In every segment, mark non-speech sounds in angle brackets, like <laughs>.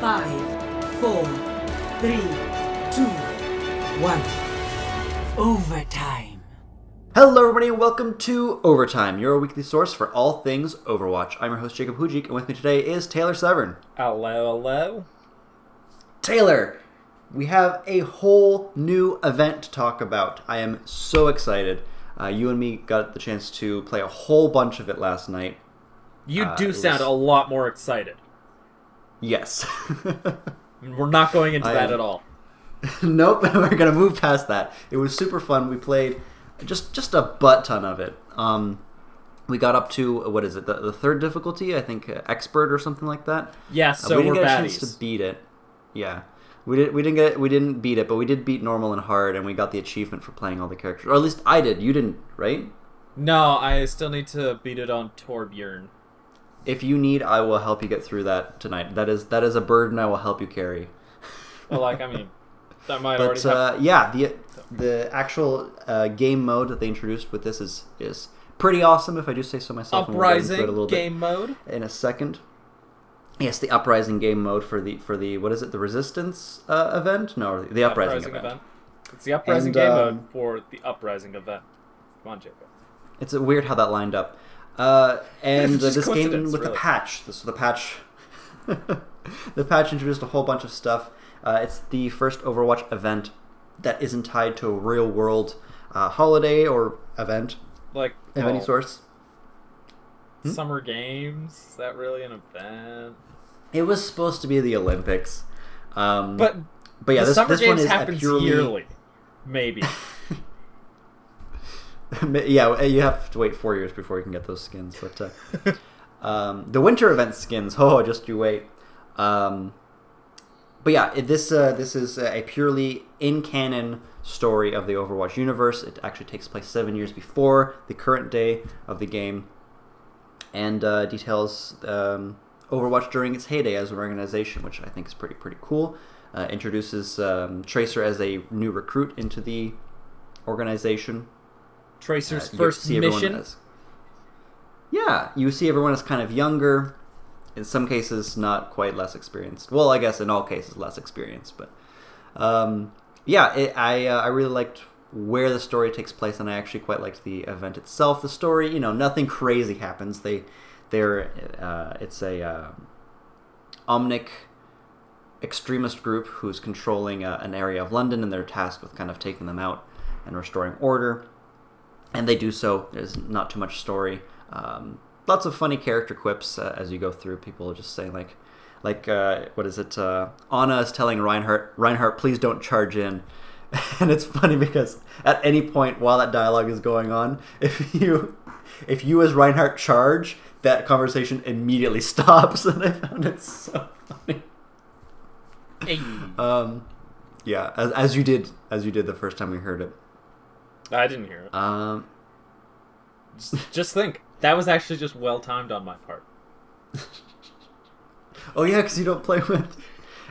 Five, four, three, two, one. Overtime. Hello, everybody, and welcome to Overtime, your weekly source for all things Overwatch. I'm your host, Jacob Hujik, and with me today is Taylor Severn. Hello, hello. Taylor, we have a whole new event to talk about. I am so excited. Uh, you and me got the chance to play a whole bunch of it last night. You Uh, do it sound was- a lot more excited. Yes. <laughs> We're not going into I that at all. <laughs> nope, <laughs> we're gonna move past that. It was super fun. We played just just a butt ton of it. Um, we got up to what is it? The, the third difficulty, I think, uh, expert or something like that. Yeah, Uh, so we didn't we're get a chance to beat it. Yeah, we did. We didn't get. We didn't beat it, but we did beat normal and hard, and we got the achievement for playing all the characters. Or at least I did. You didn't, right? No, I still need to beat it on Torbjorn. If you need, I will help you get through that tonight. That is that is a burden I will help you carry. Well, like, I mean, <laughs> that might already But uh, yeah, the the actual uh, game mode that they introduced with this is is pretty awesome. If I do say so myself, and we'll get into it a Uprising little bit game mode. in a second. Yes, the uprising game mode for the for the what is it? The resistance uh, event? No, the uprising, event. It's the Uprising And, game um, mode for the Uprising event. Come on, Jacob. It's uh, weird how that lined up. Uh, and <laughs> uh, this game coincidence, with the really. patch. This the patch. <laughs> the patch introduced a whole bunch of stuff. Uh, it's the first Overwatch event that isn't tied to a real world uh, holiday or event Like, of any well, source. Hmm? Summer Games? Is that really an event? It was supposed to be the Olympics. Um, But, but yeah, the this, Summer this one Games is happens purely yearly. Maybe. <laughs> <laughs> yeah, you have to wait four years before you can get those skins. But uh, <laughs> um, the winter event skins, <laughs> oh, just you wait. Um, but yeah, this uh, this is a purely in canon story of the Overwatch universe. It actually takes place seven years before the current day of the game, and uh, details um, Overwatch during its heyday as an organization, which I think is pretty pretty cool. Uh, introduces um, Tracer as a new recruit into the organization. Tracer's Uh, first mission. as- yeah, you see everyone as kind of younger. In some cases, not quite less experienced. Well, I guess in all cases, less experienced. But um, yeah, it, I uh, I really liked where the story takes place, and I actually quite liked the event itself. The story, you know, nothing crazy happens. They they're uh, it's a uh, omnic extremist group who's controlling uh, an area of London, and they're tasked with kind of taking them out and restoring order. And they do so. There's not too much story. Um, lots of funny character quips uh, as you go through. People just saying like, like uh, what is it? Uh, Ana is telling Reinhardt, Reinhardt, please don't charge in. <laughs> And it's funny because at any point while that dialogue is going on, if you if you as Reinhardt charge, that conversation immediately <laughs> stops, and I found it so funny. Hey. Um, yeah, as, as you did as you did the first time we heard it. I didn't hear it. Um, Just, just think. That was actually just well timed on my part. <laughs> oh yeah, because you don't play with.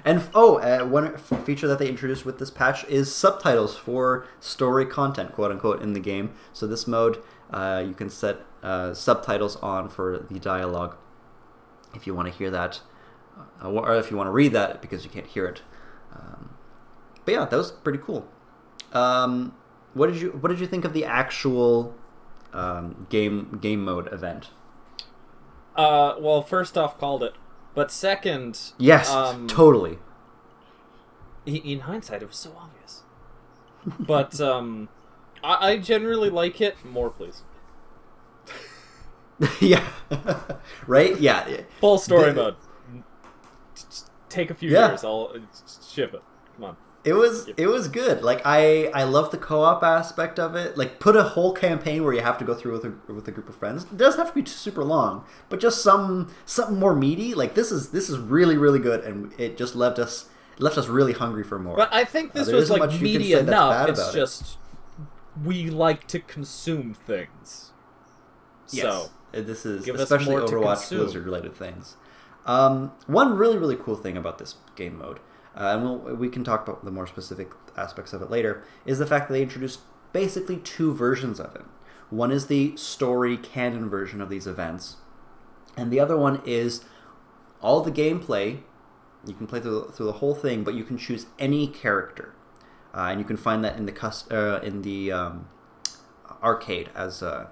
And oh, uh, one feature that they introduced with this patch is subtitles for story content, quote unquote, in the game. So this mode, uh, you can set uh, subtitles on for the dialogue if you want to hear that, uh, or if you want to read that because you can't hear it. Um, but yeah, that was pretty cool. Um, what did you What did you think of the actual um, game game mode event? Uh, well, first off, called it. But second, Yes, um, totally. in hindsight, it was so obvious. But <laughs> um, I, I generally like it. More, please. <laughs> yeah, right. Yeah, Full story The- mode. Take a few Yeah. years. I'll uh, ship it. Come on. It was it was good. Like I I love the co-op aspect of it. Like put a whole campaign where you have to go through with a with a group of friends. It doesn't have to be super long, but just some something more meaty. Like this is this is really really good, and it just left us left us really hungry for more. But I think Uh, this there was like meaty enough. It's about it. just we like to consume things. Yes. So Uh, this is give especially Overwatch. Blizzard related things. Um, one really really cool thing about this game mode, uh, and we'll, we can talk about the more specific aspects of it later, is the fact that they introduced basically two versions of it. One is the story canon version of these events, and the other one is all the gameplay You can play through through the whole thing, but you can choose any character, uh, and you can find that in the uh, in the um, arcade as uh,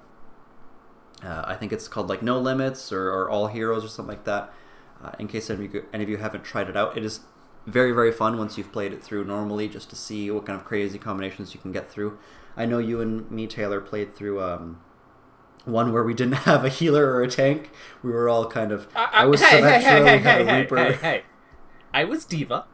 uh, I think it's called like No Limits or, or All Heroes or something like that. Uh, in case any of, you, any of you haven't tried it out, it is very very fun once you've played it through normally, just to see what kind of crazy combinations you can get through. I know you and me, Taylor, played through. Um, one where we didn't <laughs> have a healer or a tank. We were all kind of. I, I was hey, Symmetra, hey, hey, we hey, had a hey, Reaper. hey, hey. I was D.Va.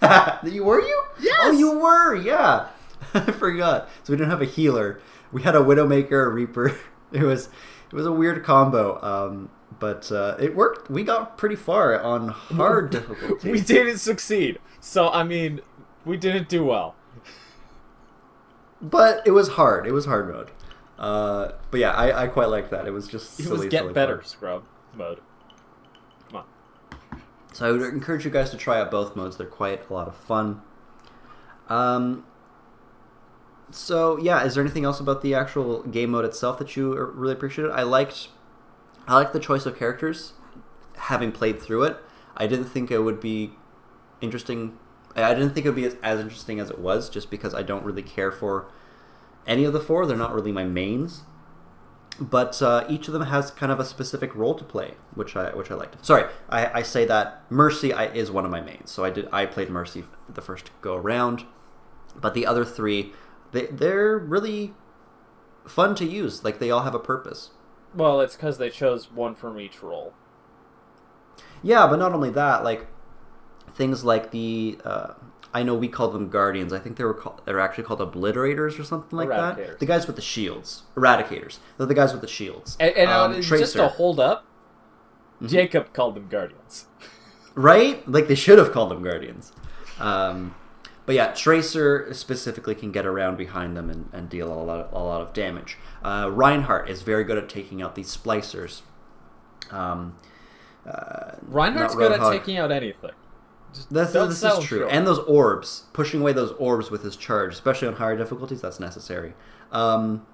<laughs> you were you? Yes! Oh, you were. Yeah, <laughs> I forgot. So we didn't have a healer. We had a Widowmaker, a Reaper. It was it was a weird combo, um, but uh, it worked. We got pretty far on hard <laughs> difficulty. We didn't succeed. So, I mean, we didn't do well. but it was hard. It was hard mode. Uh, but yeah, I, I quite liked that. It was just It silly, was get better, fun. scrub mode. Come on. So I would encourage you guys to try out both modes. They're quite a lot of fun. Um, so yeah, is there anything else about the actual game mode itself that you really appreciated? I liked, I like the choice of characters. Having played through it, I didn't think it would be interesting. I didn't think it would be as, as interesting as it was, just because I don't really care for any of the four. They're not really my mains but uh, each of them has kind of a specific role to play, which I which I liked. Sorry, I, I say that Mercy I, is one of my mains, so I did I played Mercy the first go around, but the other three they they're really fun to use. Like they all have a purpose. Well, it's because they chose one from each role. Yeah, but not only that, like things like the uh, I know we call them guardians. I think they were called, they're actually called obliterators or something like that. The guys with the shields, eradicators. They're the guys with the shields. And, and uh, Um, just Tracer. to hold up, Mhm. Jacob called them Guardians. <laughs> right? Like they should have called them guardians. Um, but yeah, Tracer specifically can get around behind them and, and deal a lot of, a lot of damage. Uh, Reinhardt is very good at taking out these splicers. Um, uh, Reinhardt's good at taking out anything. That's, this is true. And those orbs, pushing away those orbs with his charge, especially on higher difficulties, that's necessary. Um,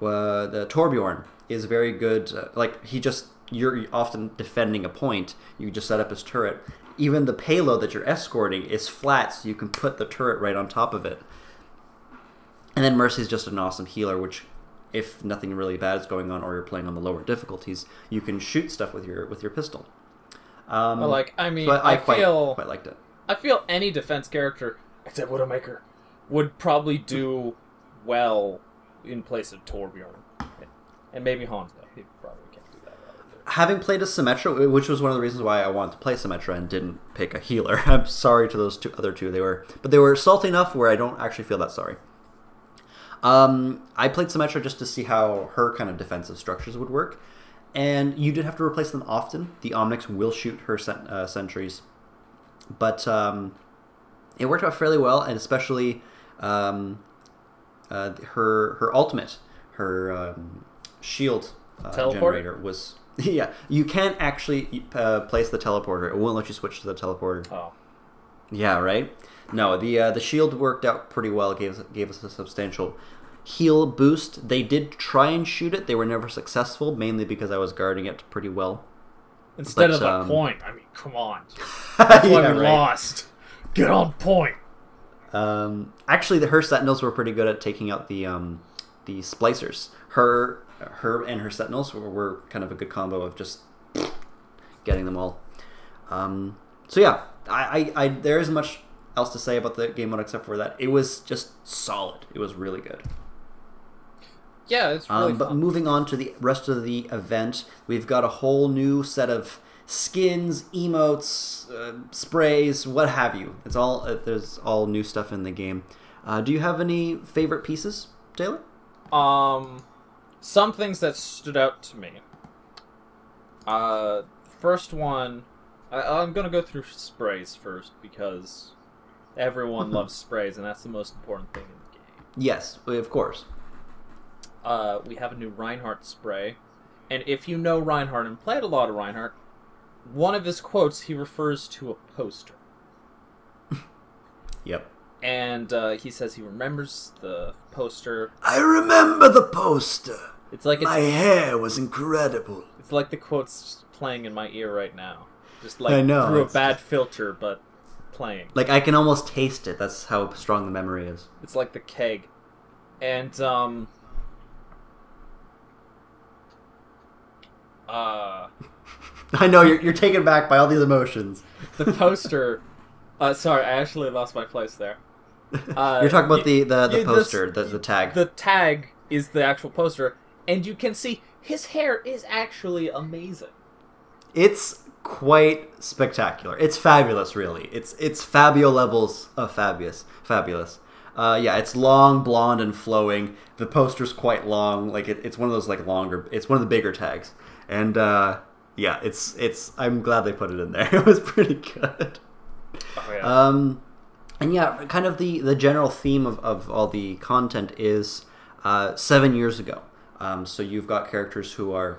uh, the Torbjorn is very good. Uh, like he just you're often defending a point. You just set up his turret. Even the payload that you're escorting is flat, so you can put the turret right on top of it. And then Mercy's just an awesome healer, which, if nothing really bad is going on, or you're playing on the lower difficulties, you can shoot stuff with your with your pistol. Um, But, like, I mean, so I, I quite, feel- quite liked it. I feel any defense character, except Widowmaker, would probably do well in place of Torbjorn. And maybe Hans, though. He probably can't do that well. either. Having played a Symmetra, which was one of the reasons why I wanted to play Symmetra and didn't pick a healer. <laughs> I'm sorry to those two other two. They were, but they were salty enough where I don't actually feel that sorry. Um, I played Symmetra just to see how her kind of defensive structures would work, and you did have to replace them often. The Omnics will shoot her cent- uh, sentries, but um, it worked out fairly well, and especially um, uh, her her ultimate, her um, shield uh, generator was <laughs> yeah. You can't actually uh, place the teleporter; it won't let you switch to the teleporter. Oh. Yeah, right. No, the uh, the shield worked out pretty well. It gave us, gave us a substantial heal boost. They did try and shoot it. They were never successful, mainly because I was guarding it pretty well. Instead But, of a um, point. I mean, come on. <laughs> That's why Yeah, we right. lost. Get on point. Um, actually, the her sentinels were pretty good at taking out the um, the splicers. Her her and her sentinels were, were kind of a good combo of just getting them all. Um, so yeah, I, I, I there isn't much else to say about the game mode except for that it was just solid. It was really good. Yeah, it's really Um, but moving on to the rest of the event, we've got a whole new set of skins, emotes, uh, sprays, what have you. It's all uh, there's all new stuff in the game. Uh, do you have any favorite pieces, Taylor? Um, some things that stood out to me. Uh, first one, I, I'm gonna go through sprays first because everyone Mhm. loves sprays, and that's the most important thing in the game. Yes, of course. Uh, we have a new Reinhardt spray, and if you know Reinhardt and played a lot of Reinhardt, one of his quotes he refers to a poster, <laughs> Yep. And uh, he says he remembers the poster. I remember the poster. It's like it's My hair was incredible. It's like the quotes playing in my ear right now. just like I know, through a bad filter, but playing. Like I can almost taste it. That's how strong the memory is. It's like the keg, and um, uh, <laughs> I know you're, you're taken back by all these emotions. the poster. uh, sorry, I actually lost my place there. Uh, you're talking about y- the the, the y- this- poster, the, the tag. The tag is the actual poster, and you can see his hair is actually amazing. It's quite spectacular. It's fabulous, really. It's it's Fabio levels of fabulous. Fabulous. Uh, yeah, it's long, blonde, and flowing. The poster's quite long. Like it, it's one of those like longer. It's one of the bigger tags, and uh, yeah, it's it's. I'm glad they put it in there. <laughs> It was pretty good. Oh yeah. Um, and yeah, kind of the, the general theme of, of all the content is uh, seven years ago. Um, so you've got characters who are,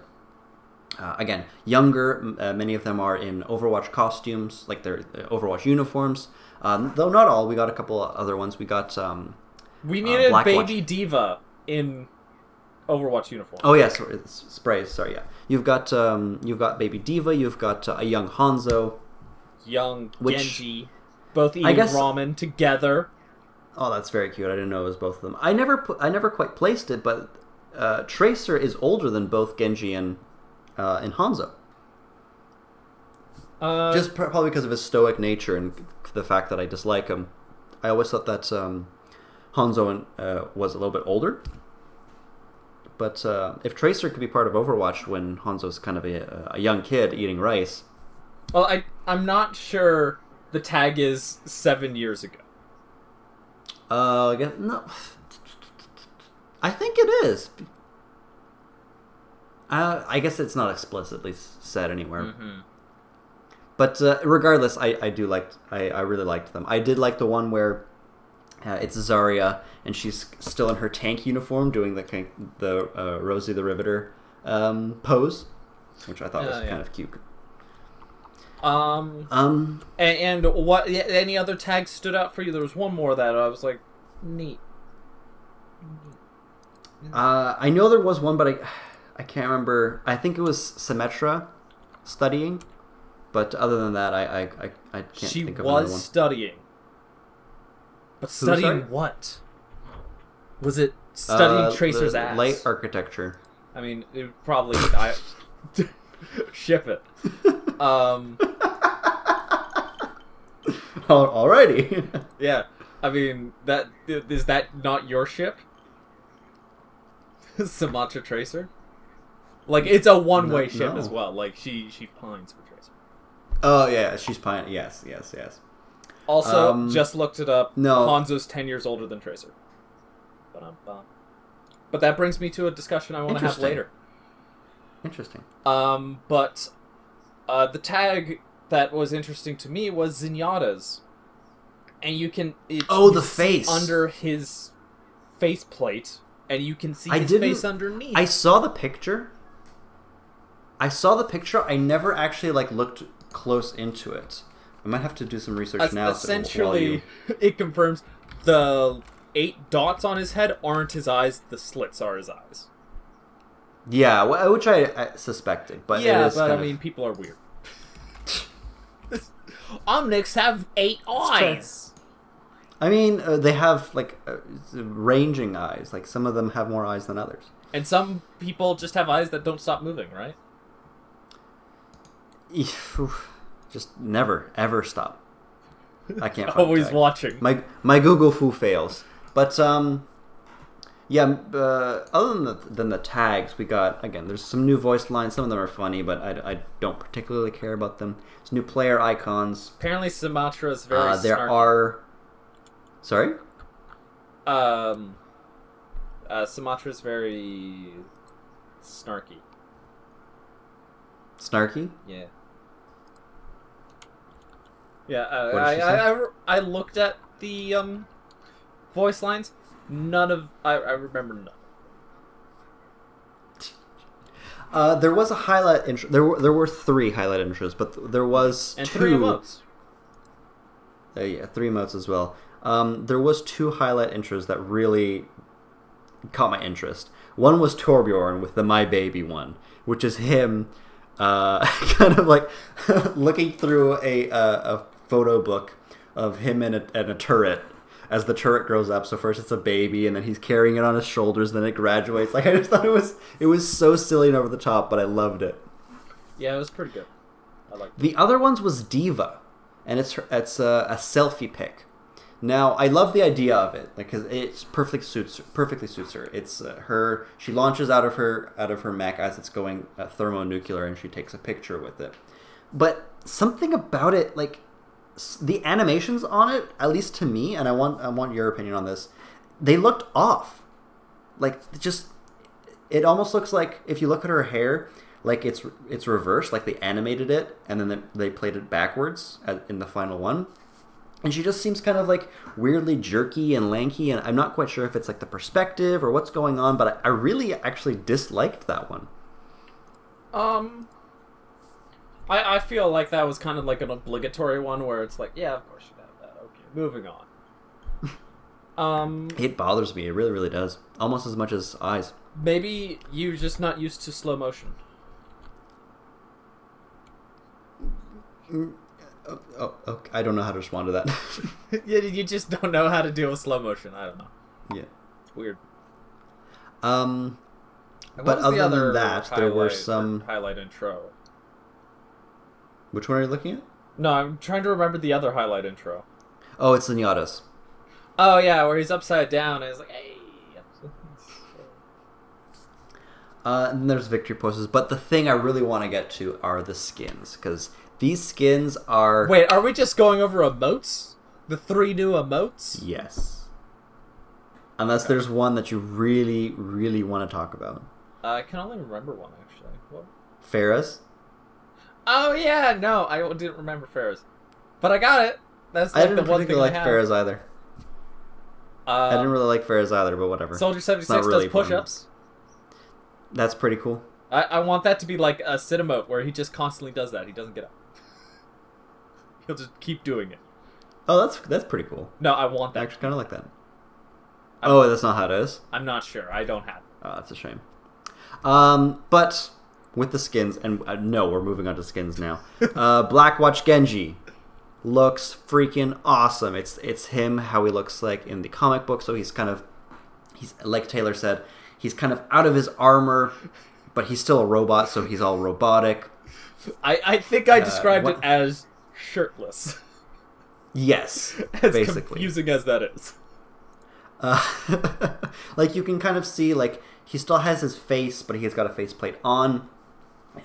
uh, again, younger. Uh, many of them are in Overwatch costumes, like their uh, Overwatch uniforms. Um, though not all. We got a couple other ones. We got. Um, we uh, needed Blackwatch- Baby D.Va in Overwatch uniform. oh yes, yeah, sprays. Sorry, yeah. You've got um, you've got Baby D.Va. You've got uh, a young Hanzo. Young Which- Genji, both eating guess- ramen together. Oh, that's very cute. I didn't know it was both of them. I never, I never quite placed it, but uh, Tracer is older than both Genji and uh, and Hanzo. Uh, Just pr- probably because of his stoic nature and the fact that I dislike him. I always thought that um, Hanzo and, uh, was a little bit older. But uh, if Tracer could be part of Overwatch when Hanzo's kind of a, a young kid eating rice, well, I I'm not sure the tag is seven years ago. uh, I guess, no, I think it is. Uh, I guess it's not explicitly said anywhere. Mm-hmm. But uh, regardless, I, I do like I, I really liked them. I did like the one where uh, it's Zarya and she's still in her tank uniform doing the the uh, Rosie the Riveter um, pose, which I thought was Oh, yeah. kind of cute. Um, Um, and, and what? Any other tags stood out for you? There was one more that I was like, neat. uh, I know there was one, but I I can't remember. I think it was Symmetra studying, but other than that, I I, I, I can't She think of another was studying, but Who, studying what? Was it studying Uh, Tracer's ass? Light architecture. I mean, it probably I <laughs> ship it. <laughs> Um, <laughs> Alrighty. <laughs> yeah. I mean, that is that not your ship? <laughs> Symmetra Tracer. Like it's a one-way No- ship no. as well. Like she she pines for Tracer. oh yeah, she's pining. Yes, yes, yes. Also, Um, just looked it up. no. Hanzo's ten years older than Tracer. Ba-dum-bum. But that brings me to a discussion I want to have later. Interesting. Um, but uh, the tag that was interesting to me was Zenyatta's, and you can it's, Oh, you the face. under his faceplate, and you can see I his face underneath. I saw the picture. I saw the picture. I never actually like looked close into it. I might have to do some research Es- now. so- essentially, you- <laughs> it confirms the eight dots on his head aren't his eyes; the slits are his eyes. yeah, which I, I suspected, but yeah, it is but I of- mean, people are weird. Omnics have eight eyes. I mean, uh, they have like uh, ranging eyes. Like some of them have more eyes than others. And some people just have eyes that don't stop moving, right? Just never ever stop. I can't. <laughs> Always tag. watching. My my Google foo fails. But um, yeah. Uh, other than the, than the tags, we got again. There's some new voice lines. Some of them are funny, but I, I don't particularly care about them. There's new player icons. Apparently, Symmetra is very. Uh, there snarky. are. Sorry. Um, uh, Symmetra's very snarky. Snarky. Yeah. Yeah, uh, I, I. I, I looked at the um, voice lines. None of I, I remember none. Uh, there was a highlight intro. There were there were three highlight intros, but th- there was And two. three emotes. Uh, yeah, three emotes as well. Um, there was two highlight intros that really caught my interest. One was Torbjorn with the "My Baby" one, which is him uh, <laughs> kind of like <laughs> looking through a uh, a photo book of him in a, in a turret as the turret grows up. So first it's a baby, and then he's carrying it on his shoulders. Then it graduates. Like I just thought it was it was so silly and over the top, but I loved it. Yeah, it was pretty good. I like. The other ones was D.Va, and it's her, it's a, a selfie pic. Now I love the idea of it like because it's perfectly suits perfectly suits her. It's uh, her she launches out of her out of her mech as it's going uh, thermonuclear, and she takes a picture with it. But something about it, like the animations on it, at least to me, and I want I want your opinion on this. They looked off, like just it almost looks like if you look at her hair like it's it's reversed like they animated it and then they, played it backwards at, in the final one and she just seems kind of like weirdly jerky and lanky and i'm not quite sure if it's like the perspective or what's going on but i, I really actually disliked that one Um, I I feel like that was kind of like an obligatory one where it's like, yeah, of course you have that. Okay, moving on. <laughs> um, it bothers me it really really does almost as much as eyes maybe you're just not used to slow motion. oh, oh, okay. i don't know how to respond to that <laughs> <laughs> yeah, you just don't know how to deal with slow motion. I don't know. yeah It's weird. um But what was the other than that, there were some- highlight intro. Which one are you looking at No, I'm trying to remember the other highlight intro. oh it's Zenyatta's. Oh yeah, where he's upside down and he's like, hey. Uh, and there's victory poses, but the thing I really want to get to are the skins because these skins are Wait, are we just going over emotes? The three new emotes? yes. Unless there's one that you really, really want to talk about, Uh, I can only remember one actually. What? Pharah's. Oh yeah, no, I didn't remember Pharah's, but I got it. That's I like didn't the one thing I like. Pharah's either. Uh, I didn't really like Pharah's either, but whatever. Soldier seventy six really does push ups. That's pretty cool. I, I want that to be like a Cinemote where he just constantly does that. He doesn't get up. <laughs> He'll just keep doing it. Oh, that's that's pretty cool. No, I want I that. actually kind of like that. I'm- Oh, that's not how it is. I'm not sure. I don't have. it. Oh, that's a shame. Um, but with the skins, and uh, no, we're moving on to skins now. uh, <laughs> Blackwatch Genji looks freaking awesome. It's it's him how he looks like in the comic book. So he's kind of he's like Taylor said, he's kind of out of his armor, but he's still a robot, so he's all robotic. I, I think I Uh, described it as shirtless. Yes, <laughs> as basically. confusing as that is. Uh, <laughs> like you can kind of see like he still has his face but he's got a faceplate on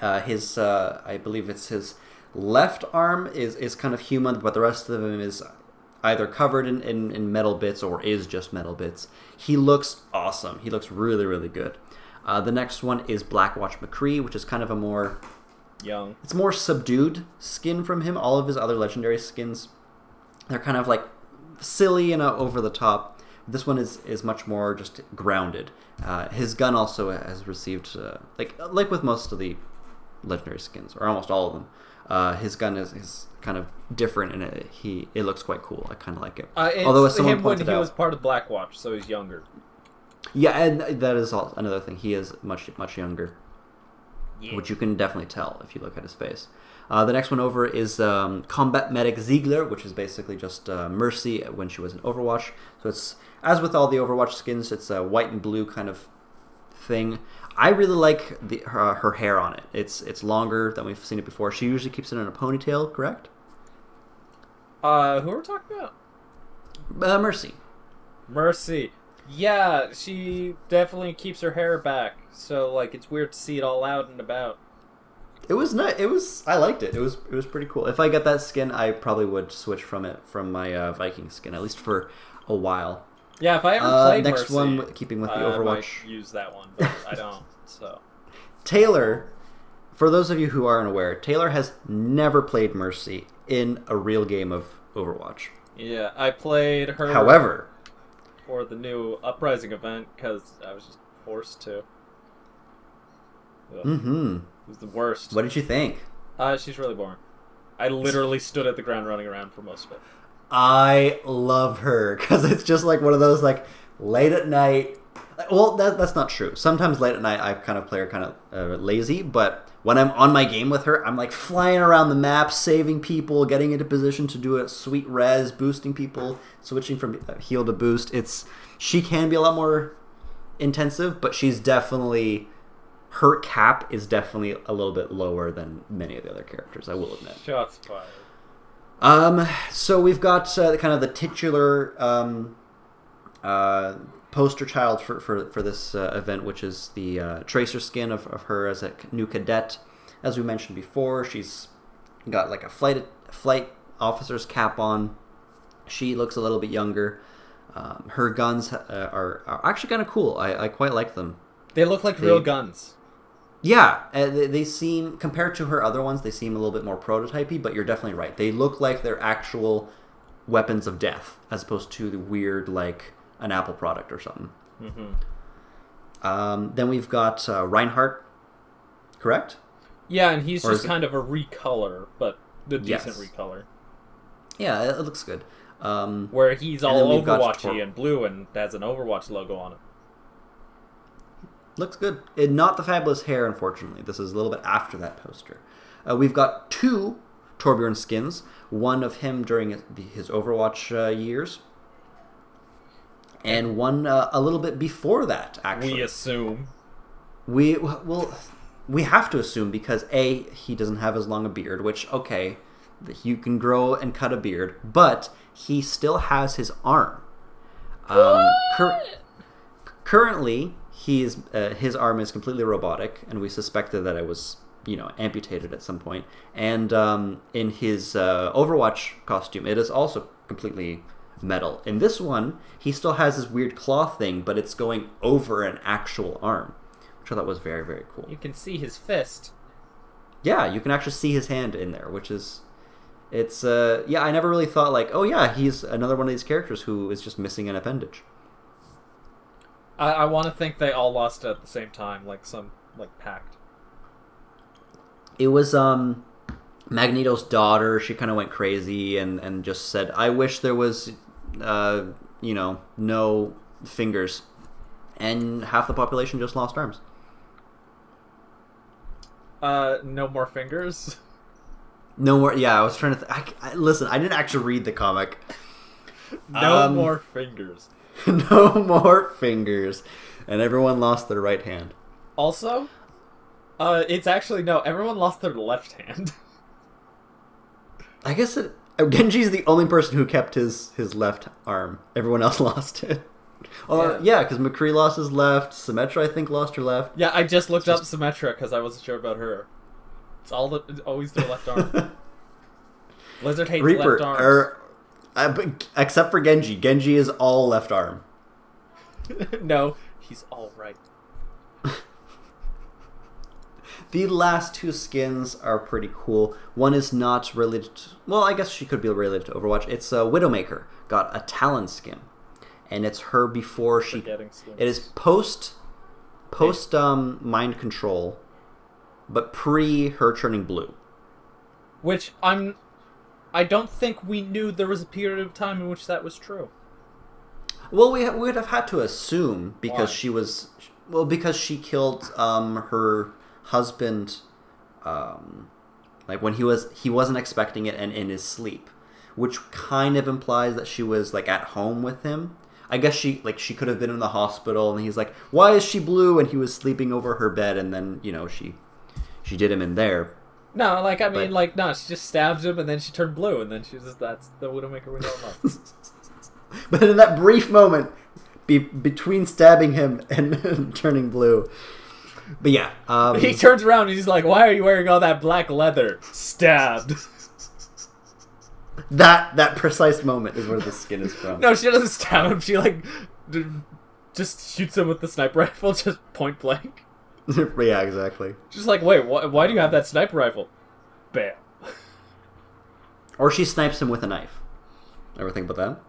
uh, his uh, i believe it's his left arm is, is kind of human but the rest of him is either covered in, in, in metal bits or is just metal bits he looks awesome he looks really really good uh, the next one is blackwatch mccree which is kind of a more Young. it's more subdued skin from him. All of his other legendary skins, they're kind of like silly and uh, over the top. This one is is much more just grounded. Uh, his gun also has received uh, like like with most of the legendary skins or almost all of them. Uh, his gun is, is kind of different and it, he it looks quite cool. I kind of like it. Uh, Although as someone him when pointed he out, was part of Blackwatch, so he's younger. yeah, and that is all, another thing. He is much much younger. Yeah. which you can definitely tell if you look at his face. Uh, the next one over is um, Combat Medic Ziegler, which is basically just uh, Mercy when she was in Overwatch. So it's as with all the Overwatch skins, it's a white and blue kind of thing. I really like the, her, her hair on it. It's it's longer than we've seen it before. She usually keeps it in a ponytail, correct? Uh, who are we talking about? Uh, Mercy. Mercy. Yeah, she definitely keeps her hair back, so like it's weird to see it all out and about. It was not. It was. I liked it. It was. It was pretty cool. If I got that skin, I probably would switch from it from my uh, Viking skin at least for a while. Yeah, if I ever Uh, played next Mercy, one, keeping with the I might Overwatch. use that one, but I <laughs> don't. So Taylor, for those of you who aren't aware, Taylor has never played Mercy in a real game of Overwatch. yeah, I played her. However, for the new Uprising event because I was just forced to. Ugh, hmm It was the worst. what did you think? Uh, she's really boring. I literally stood at the ground running around for most of it. I love her because it's just like one of those like late at night. Well, that, that's not true. Sometimes late at night I kind of play her kind of uh, lazy, but when I'm on my game with her, I'm like flying around the map, saving people, getting into position to do a sweet res, boosting people, switching from uh, heal to boost. It's she can be a lot more intensive, but she's definitely her cap is definitely a little bit lower than many of the other characters. I will admit. Shots fired. Um, so we've got uh, kind of the titular um, uh, poster child for, for, for this uh, event, which is the uh, tracer skin of, of her as a new cadet. As we mentioned before, she's got like a flight flight officer's cap on. She looks a little bit younger. Um, her guns uh, are, are actually kind of cool. I, I quite like them. They look like They- real guns. Yeah, uh, they, seem compared to her other ones, they seem a little bit more prototypey. But you're definitely right. They look like they're actual weapons of death, as opposed to the weird like an Apple product or something. hmm Um, then we've got uh, Reinhardt, correct? Yeah, and he's Or just is it- kind of a recolor, but the decent Yes. recolor. Yeah, it, looks good. Um, Where he's all we've got Overwatchy and blue and has an Overwatch logo on it. Looks good. It, not the fabulous hair, unfortunately. This is a little bit after that poster. Uh, we've got two Torbjorn skins. One of him during his, Overwatch uh, years, and one uh, a little bit before that. Actually, We assume. We well, we have to assume because a he doesn't have as long a beard, which okay, you can grow and cut a beard, but he still has his arm. Um, cur- currently, he's uh, his arm is completely robotic, and we suspected that it was you know amputated at some point. And um, in his uh, Overwatch costume, it is also completely metal. In this one, he still has this weird claw thing, but it's going over an actual arm, which I thought was very very cool. You can see his fist. Yeah, you can actually see his hand in there, which is it's uh yeah, I never really thought like, oh yeah, he's another one of these characters who is just missing an appendage. I, I want to think they all lost at the same time, like some like pact. It was um Magneto's daughter, she kind of went crazy and and just said, "I wish there was uh, you know, no fingers." And half the population just lost arms. Uh, no more fingers. No more. Yeah, I was trying to. Th- I, I, listen, I didn't actually read the comic. No Um, more fingers. <laughs> no more fingers, and everyone lost their right hand. Also, uh, it's actually no. Everyone lost their left hand. <laughs> I guess it, uh, Genji's the only person who kept his his left arm. Everyone else <laughs> lost it. Oh yeah, because McCree lost his left. Symmetra, I think, lost her left. yeah, I just looked up Symmetra because I wasn't sure about her. It's all the it's always their left arm. Blizzard hates Reaper, left arms. er, uh, but- except for Genji. Genji is all left arm. <laughs> no, he's all right. <laughs> The last two skins are pretty cool. One is not related. To, well, I guess she could be related to Overwatch. It's a Widowmaker. Got a Talon skin, and it's her before she. It is post post um, mind control, but pre her turning blue. Which I'm. I don't think we knew there was a period of time in which that was true. Well, we we would have had to assume because Why? she was well because she killed um, her husband, um, like when he was he wasn't expecting it and in his sleep, which kind of implies that she was like at home with him. I guess she like she could have been in the hospital and he's like, why is she blue? And he was sleeping over her bed and then you know she she did him in there. No, like I mean, But- like no, she just stabs him and then she turned blue and then she just that's the Widowmaker we know. <laughs> But in that brief moment be, between stabbing him and <laughs> turning blue. But yeah, um, he turns around and he's like, "Why are you wearing all that black leather?" Stabbed. that that precise moment is where the skin is from. no, she doesn't stab him. She like d- just shoots him with the sniper rifle, <laughs> just point blank. <laughs> yeah, exactly. Just like, wait, wh- why do you have that sniper rifle? Bam. <laughs> Or she snipes him with a knife. Ever think about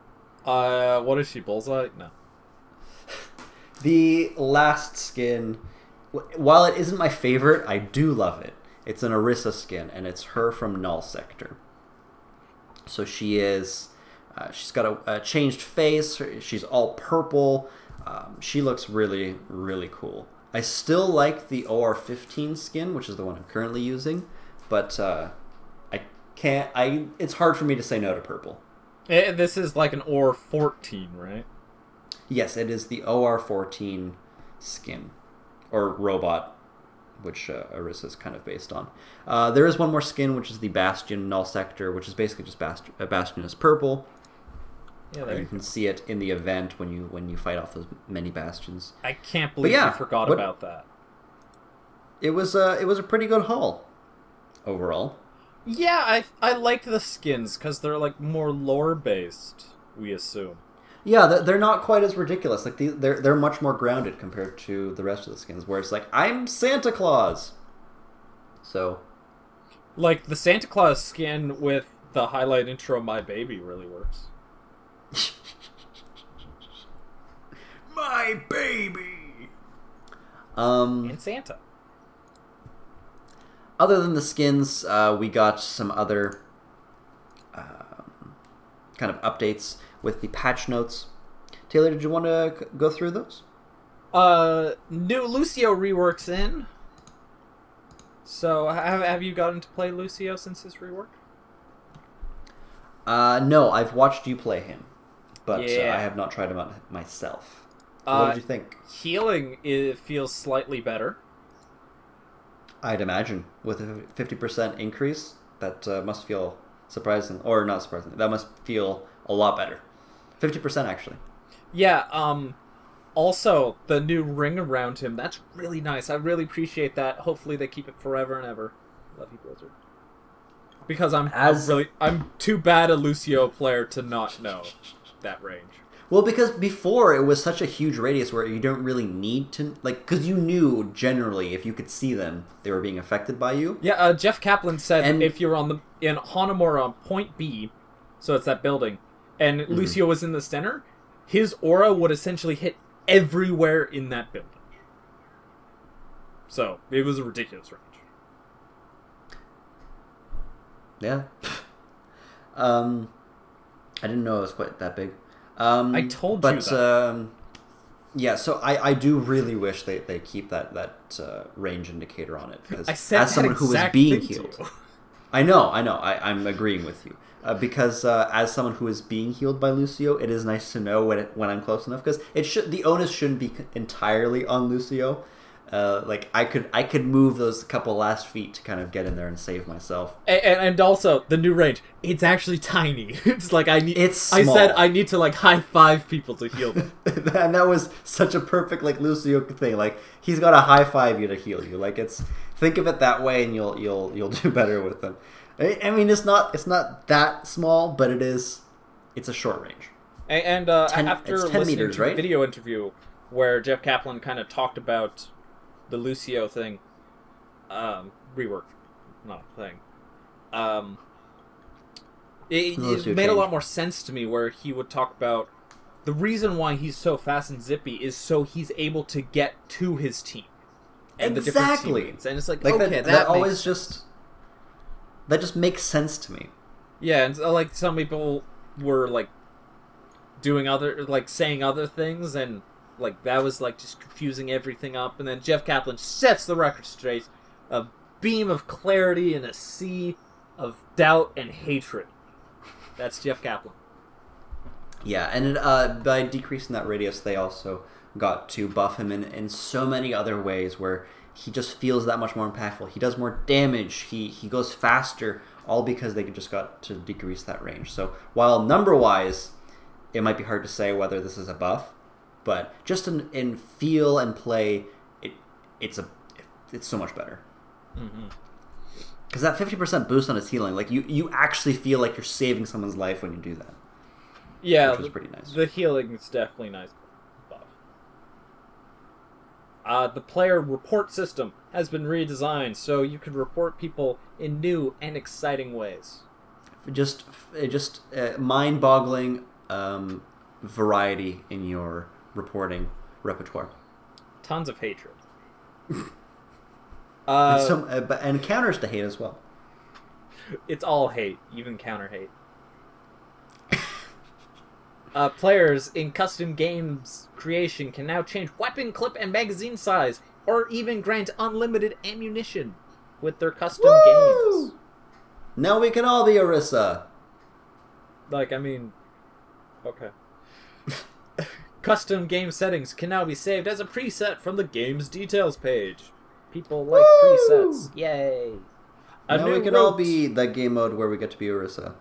that? Uh, what is she? Bullseye? No. <laughs> The last skin, while it isn't my favorite, I do love it. It's an Orisa skin, and it's her from Null Sector. So she is, uh, she's got a, a changed face. She's all purple. Um, she looks really, really cool. I still like the OR15 skin, which is the one I'm currently using, but uh, I can't. I it's hard for me to say no to purple. Eh, this is like an OR 14, right? Yes, it is the OR14 skin or robot, which uh, Orisa is kind of based on. Uh, there is one more skin, which is the Bastion Null Sector, which is basically just Bast- Bastion is purple. Yeah, there you you can see it in the event when you when you fight off those many bastions. I can't believe yeah, you forgot what- about that. It was uh, it was a pretty good haul overall. Yeah, I I like the skins because they're like more lore based. We assume. Yeah, they're- they're not quite as ridiculous. Like they're they're much more grounded compared to the rest of the skins, where it's like I'm Santa Claus. So Like the Santa Claus skin with the highlight intro "My Baby" really works. My baby. um, And Santa. other than the skins, uh, we got some other um, kind of updates with the patch notes. Taylor, did you want to c- go through those? Uh, new Lucio reworks in. So have have you gotten to play Lucio since his rework? Uh, no, I've watched you play him, but uh, Yeah. I have not tried them out myself. Uh, what did you think? Healing it feels slightly better. I'd imagine with a fifty percent increase, that uh, must feel surprising, or not surprising. That must feel a lot better. Fifty percent actually. Yeah, um also the new ring around him, that's really nice. I really appreciate that. Hopefully they keep it forever and ever. Love you, Blizzard. Because I'm As- really I'm too bad a Lucio player to not know that range. Well, because before it was such a huge radius where you don't really need to like, because you knew generally if you could see them, they were being affected by you. Yeah, uh, Jeff Kaplan said And- if you're on the in Hanamura on point B, so it's that building, and Mm-hmm. Lucio was in the center, his aura would essentially hit everywhere in that building. So it was a ridiculous range. Yeah. <laughs> um, I didn't know it was quite that big. Um, I told you but, that. um, yeah, so I, I do really wish they, they keep that that uh, range indicator on it because as that someone who is being healed. <laughs> I know, I know, I, I'm agreeing with you. Uh, because uh, as someone who is being healed by Lucio, it is nice to know when it, when I'm close enough. Because it should the onus shouldn't be entirely on Lucio. Uh, like I could I could move those couple last feet to kind of get in there and save myself. And, and also the new range, it's actually tiny. <laughs> It's like I need. It's I said. I need to like high five people to heal them. <laughs> and that was such a perfect like Lucio thing. Like he's got a high five you to heal you. Like it's think of it that way, and you'll you'll you'll do <laughs> better with them. I, I mean, it's not it's not that small, but it is. It's a short range. And, and uh, 10 after 10 listening meters, to the right? video interview where Jeff Kaplan kind of talked about the Lucio thing, um, rework, not a thing. Um, it, it made a lot more sense to me where he would talk about the reason why he's so fast and zippy is so he's able to get to his team and the different Exactly. teammates. And it's like, Like okay, that, that, that, always just that just makes sense to me. Yeah, and so, like some people were like doing other, like saying other things, and like that was like just confusing everything up. And then Jeff Kaplan sets the record straight: a beam of clarity in a sea of doubt and hatred. That's Jeff Kaplan. Yeah, and it, uh, by decreasing that radius, they also got to buff him in, in so many other ways where he just feels that much more impactful. He does more damage. He he goes faster, all because they just got to decrease that range. So while number wise, it might be hard to say whether this is a buff, but just in, in feel and play, it it's a it's so much better. Mm-hmm. Because that fifty percent boost on his healing, like you you actually feel like you're saving someone's life when you do that, Yeah, which was pretty nice. the healing is definitely nice. Buff. Uh, the player report system has been redesigned so you can report people in new and exciting ways. just just uh, mind-boggling um, variety in your reporting repertoire. Tons of hatred. <laughs> and, uh, some, uh, but, and counters to hate as well. it's all hate, even counter hate. <laughs> uh, players in custom games creation can now change weapon clip and magazine size or even grant unlimited ammunition with their custom Woo! games. Now we can all be Orisa. Like, I mean, okay. Custom game settings can now be saved as a preset from the game's details page. People like Woo! presets. Yay! A now new we can all be that game mode where we get to be Orisa.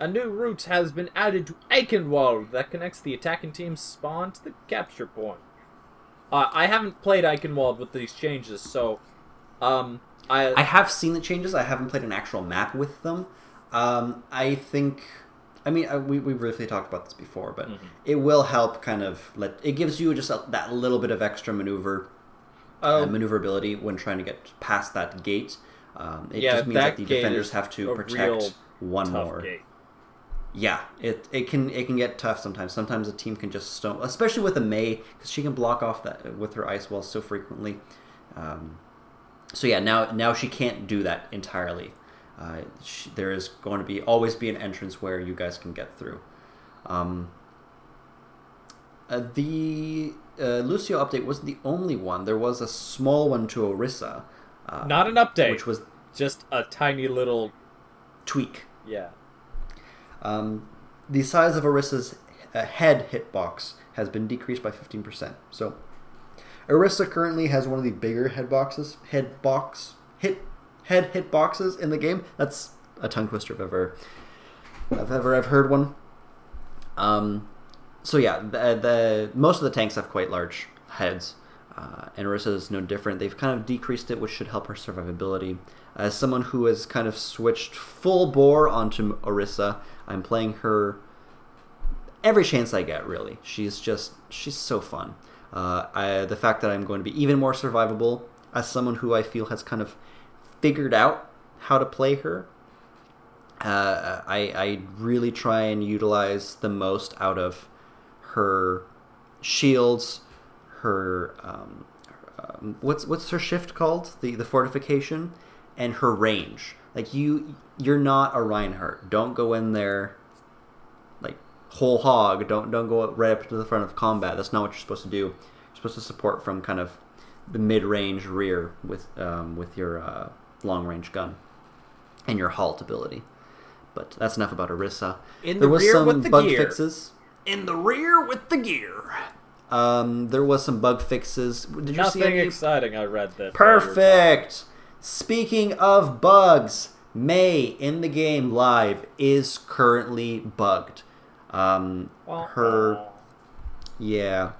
A new route has been added to Eichenwald that connects the attacking team's spawn to the capture point. Uh, I haven't played Eichenwald with these changes, so um, I, I have seen the changes. I haven't played an actual map with them. Um, I think. I mean, I, we we briefly talked about this before, but Mhm. it will help kind of let it gives you just a, that little bit of extra maneuver oh, uh, maneuverability when trying to get past that gate. Um, it Yeah, just means that that the defenders have to protect one more. gate. Yeah, it it can it can get tough sometimes. Sometimes a team can just stone, especially with a Mei, because she can block off that with her ice walls so frequently. Um, so yeah, now now she can't do that entirely. Uh, she, there is going to be always be an entrance where you guys can get through. Um, uh, the uh, Lucio update wasn't the only one. There was a small one to Orisa. Uh, Not an update, which was just a tiny little tweak. yeah. Um, the size of Orisa's uh, head hitbox has been decreased by 15%. So, Orisa currently has one of the bigger head boxes, head box, hit, head hit boxes in the game. That's a tongue twister if ever, if ever I've heard one. Um, so yeah, the, the most of the tanks have quite large heads, uh, and Orisa is no different. They've kind of decreased it, which should help her survivability. As someone who has kind of switched full bore onto Orisa, I'm playing her every chance I get. Really, she's just she's so fun. Uh, I, the fact that I'm going to be even more survivable as someone who I feel has kind of figured out how to play her uh, I, I really try and utilize the most out of her shields, her um, um, what's what's her shift called the the fortification, and her range. Like you, you're not a Reinhardt. Don't go in there like whole hog. Don't don't go right up to the front of combat. That's not what you're supposed to do. You're supposed to support from kind of the mid range rear with um, with your uh, long range gun and your halt ability. But that's enough about Orisa. In there the was rear some with the bug gear. fixes. In the rear with the gear. Um, there was some bug fixes. Did you see Nothing any? exciting. I read that. Perfect. Speaking of bugs, Mei in the game live is currently bugged. Um, her yeah,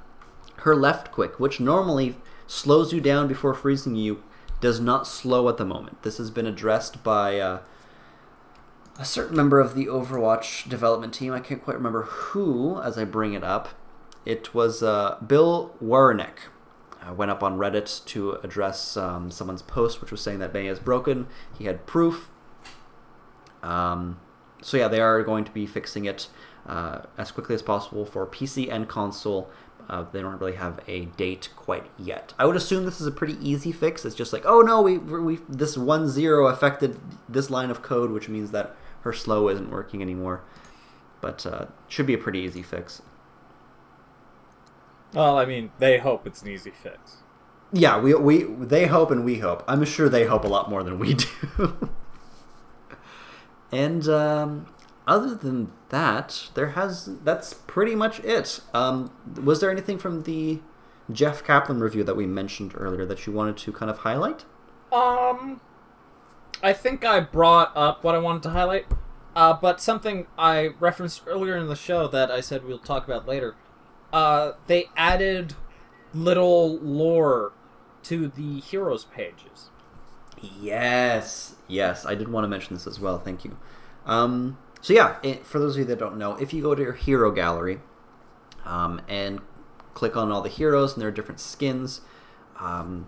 her left quick, which normally slows you down before freezing you, does not slow at the moment. This has been addressed by uh, a certain member of the Overwatch development team. I can't quite remember who as I bring it up. It was uh, Bill Warnecke. I went up on Reddit to address um, someone's post, which was saying that Mei is broken. He had proof. Um, so yeah, they are going to be fixing it uh, as quickly as possible for PC and console. Uh, they don't really have a date quite yet. I would assume this is a pretty easy fix. It's just like, oh no, we we this one zero affected this line of code, which means that her slow isn't working anymore. But uh, should be a pretty easy fix. Well, I mean, they hope it's an easy fix. Yeah, we we they hope and we hope. I'm sure they hope a lot more than we do. <laughs> and um, other than that, there has that's pretty much it. Um, was there anything from the Jeff Kaplan review that we mentioned earlier that you wanted to kind of highlight? Um, I think I brought up what I wanted to highlight, uh, but something I referenced earlier in the show that I said we'll talk about later. Uh, they added little lore to the heroes pages. Yes, yes, I did want to mention this as well. Thank you. Um, so yeah, it, for those of you that don't know, if you go to your hero gallery um, and click on all the heroes and their different skins, um,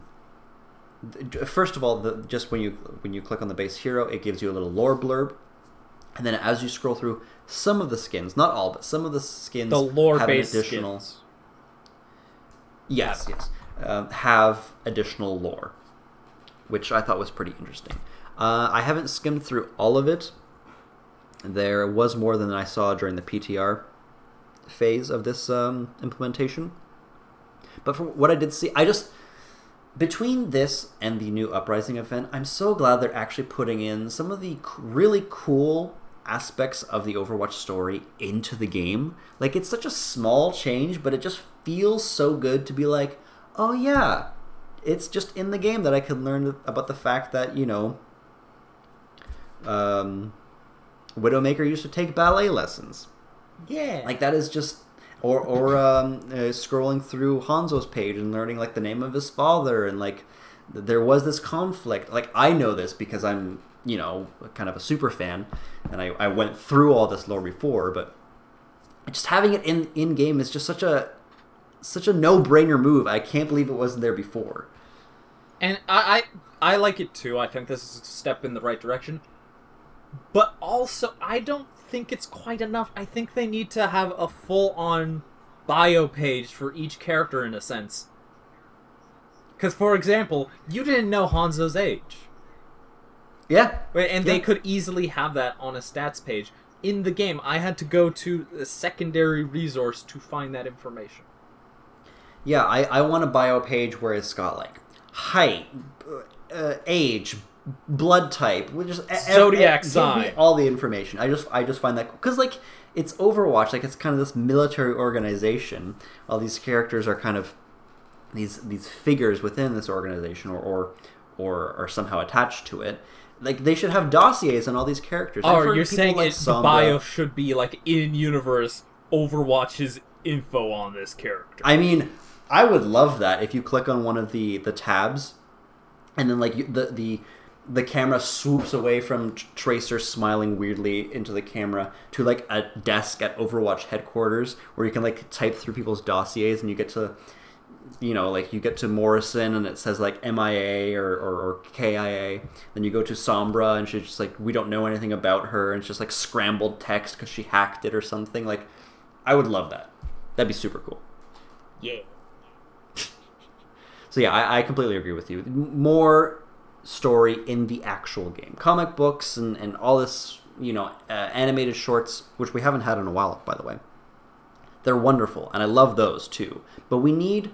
th- first of all, the, just when you when you click on the base hero, it gives you a little lore blurb, and then as you scroll through, some of the skins, not all, but some of the skins, The lore have based additional. skins. Yes, yes. Um, have additional lore, which I thought was pretty interesting. Uh, I haven't skimmed through all of it. There was more than I saw during the PTR phase of this um, implementation. But from what I did see, I just between this and the new Uprising event, I'm so glad they're actually putting in some of the really cool aspects of the Overwatch story into the game. Like it's such a small change, but it just feels so good to be like, "Oh yeah, it's just in the game that I can learn about the fact that, you know, um Widowmaker used to take ballet lessons." Yeah. Like that is just or or um, uh, scrolling through Hanzo's page and learning like the name of his father and like th- there was this conflict. Like I know this because I'm you know kind of a super fan and I, I went through all this lore before, but just having it in in game is just such a such a no brainer move. I can't believe it wasn't there before. And I, I I like it too. I think this is a step in the right direction. But also, I don't think it's quite enough. I think they need to have a full on bio page for each character in a sense. Because, for example, you didn't know Hanzo's age. Yeah, And they could easily have that on a stats page. In the game, I had to go to a secondary resource to find that information. Yeah, I, I want a bio page where it's got like height, uh, age, blood type, which is Zodiac sign. all the information. I just I just find that because like it's Overwatch, like it's kind of this military organization. All these characters are kind of these these figures within this organization, or or or are somehow attached to it. Like they should have dossiers on all these characters. Oh, you're saying like it, Sombra- bio should be like in universe Overwatch's info on this character. I mean, I would love that if you click on one of the the tabs, and then like you, the the the camera swoops away from Tracer smiling weirdly into the camera to like a desk at Overwatch headquarters where you can like type through people's dossiers and you get to you know like you get to Morrison and it says like MIA or, or, or KIA then you go to Sombra and she's just like we don't know anything about her and it's just like scrambled text because she hacked it or something like I would love that that'd be super cool yeah. <laughs> so yeah, I, I completely agree with you. More story in the actual game, comic books and and all this, you know, uh, animated shorts, which we haven't had in a while, by the way. They're wonderful, and I love those too. But we need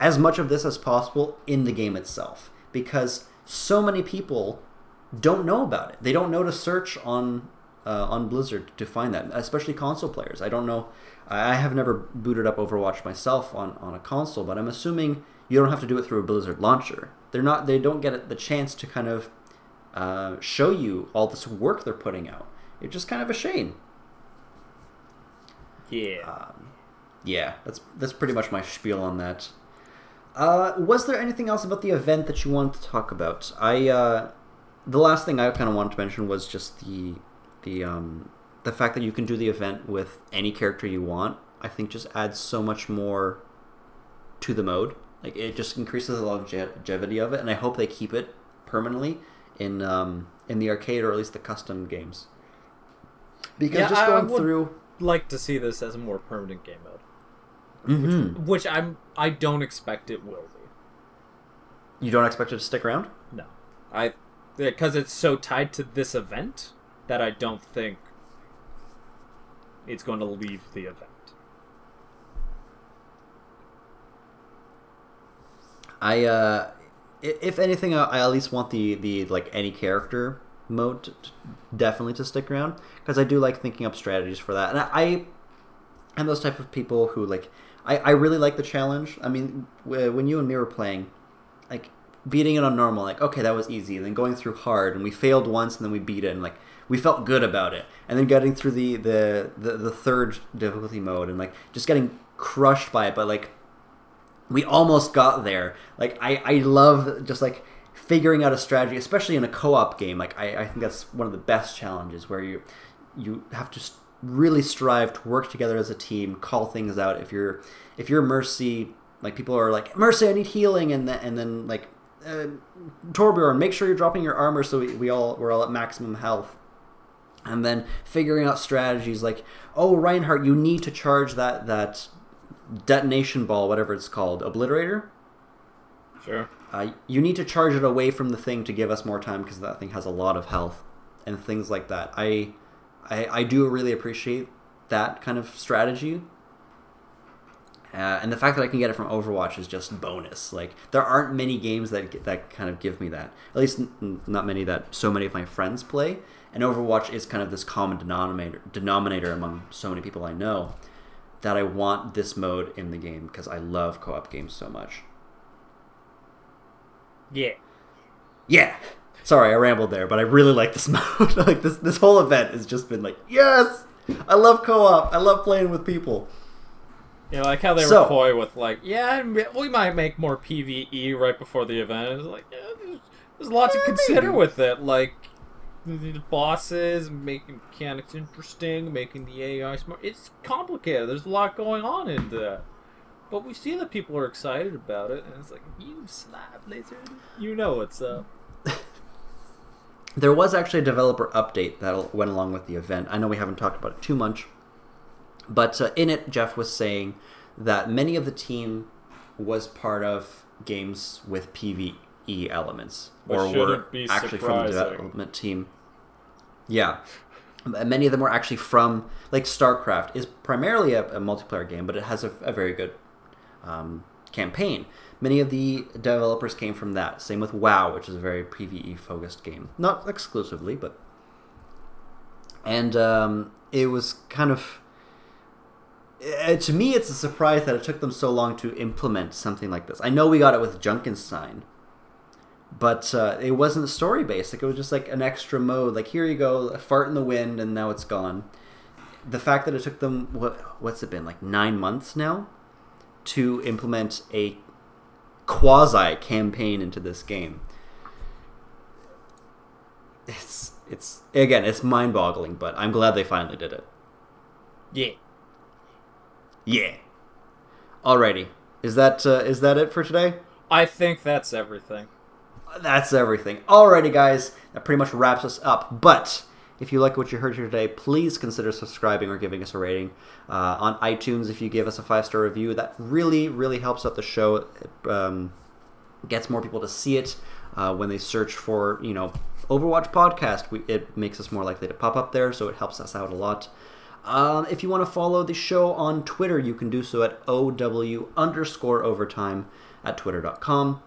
as much of this as possible in the game itself, because so many people don't know about it. They don't know to search on uh, on Blizzard to find that, especially console players. I don't know. I have never booted up Overwatch myself on, on a console, but I'm assuming you don't have to do it through a Blizzard launcher. They're not. They don't get the chance to kind of uh, show you all this work they're putting out. It's just kind of a shame. Yeah. Yeah, that's that's pretty much my spiel on that. Uh, was there anything else about the event that you wanted to talk about? I uh, the last thing I kind of wanted to mention was just the the um, the fact that you can do the event with any character you want. I think just adds so much more to the mode. Like it just increases the longevity of it, and I hope they keep it permanently in um, in the arcade or at least the custom games. Because Yeah, just I- I going would- through, like to see this as a more permanent game mode, Mhm. which I'm I don't expect it will be. you don't expect it to stick around. No, I because it's so tied to this event that I don't think it's going to leave the event. I uh, if anything, I I at least want the the like any character mode to, definitely to stick around because I do like thinking up strategies for that, and I I am those type of people who like I I really like the challenge. I mean, when you and me were playing, like beating it on normal, like okay, that was easy, and then going through hard, and we failed once, and then we beat it, and like we felt good about it, and then getting through the the the, the third difficulty mode, and like just getting crushed by it, but like we almost got there. Like I, I love just like figuring out a strategy, especially in a co-op game. Like I, I think that's one of the best challenges where you you have to really strive to work together as a team, call things out. If you're if you're Mercy, like people are like Mercy, I need healing, and then and then like uh, Torbjorn, make sure you're dropping your armor so we, we all we're all at maximum health. And then figuring out strategies like, oh Reinhardt, you need to charge that that detonation ball, whatever it's called, obliterator. Sure. Uh, you need to charge it away from the thing to give us more time because that thing has a lot of health and things like that. I, I, I do really appreciate that kind of strategy. Uh, and the fact that I can get it from Overwatch is just bonus. Like there aren't many games that that kind of give me that. At least n- not many that so many of my friends play. And Overwatch is kind of this common denominator denominator among so many people I know that I want this mode in the game because I love co-op games so much. Yeah. Yeah. Sorry, I rambled there, but I really like this <laughs> mode. like this this whole event has just been like, yes, I love co-op. I love playing with people. Yeah, like how they So- were coy with like, yeah, we might make more PVE right before the event. It's like, yeah, there's, there's a lot to consider maybe. with it, like the bosses, making mechanics interesting, making the AI smart. It's complicated. There's a lot going on in that. But we see that people are excited about it, and it's like, you slap lizard, you know what's up. <laughs> There was actually a developer update that went along with the event. I know we haven't talked about it too much, but uh, in it, Jeff was saying that many of the team was part of games with PVE elements, Which or were actually from the development team. Yeah, many of them were actually from like StarCraft is primarily a, a multiplayer game, but it has a, a very good um, campaign. Many of the developers came from that. Same with WoW, which is a very PVE focused game, not exclusively, but and um, it was kind of uh, to me it's a surprise that it took them so long to implement something like this. I know we got it with Junkenstein, but uh, it wasn't story based. Like it was just like an extra mode. Like here you go, a fart in the wind, and now it's gone. The fact that it took them what what's it been like nine months now to implement a quasi campaign into this game. It's it's again it's mind boggling, but I'm glad they finally did it. Yeah. Yeah. Alrighty, is that uh, is that it for today? I think that's everything. That's everything. Alrighty, guys, that pretty much wraps us up. But if you like what you heard here today, please consider subscribing or giving us a rating uh, on iTunes. If you give us a five star review, that really, really helps out the show. It um, gets more people to see it uh, when they search for, you know, Overwatch podcast. We, it makes us more likely to pop up there, so it helps us out a lot. Um, if you want to follow the show on Twitter, you can do so at OW underscore overtime at twitter.com.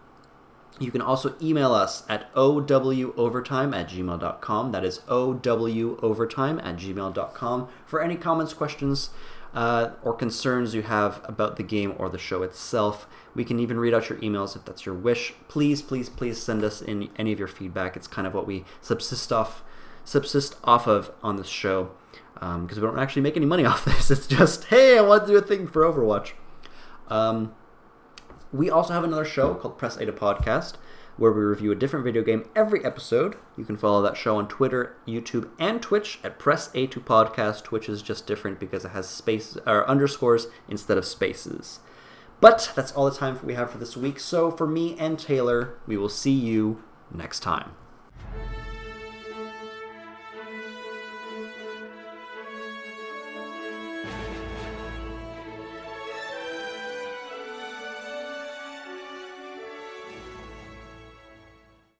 You can also email us at owovertime at gmail.com. That is owovertime at gmail.com for any comments, questions, uh, or concerns you have about the game or the show itself. We can even read out your emails if that's your wish. Please, please, please send us in any of your feedback. It's kind of what we subsist off, subsist off of on this show because we don't actually make any money <laughs> off this. It's just, hey, I want to do a thing for Overwatch. Um, we also have another show called Press A to Podcast, where we review a different video game every episode. You can follow that show on Twitter, YouTube, and Twitch at Press A to Podcast. Twitch is just different because it has space or underscores instead of spaces. But that's all the time we have for this week. So for me and Taylor, we will see you next time.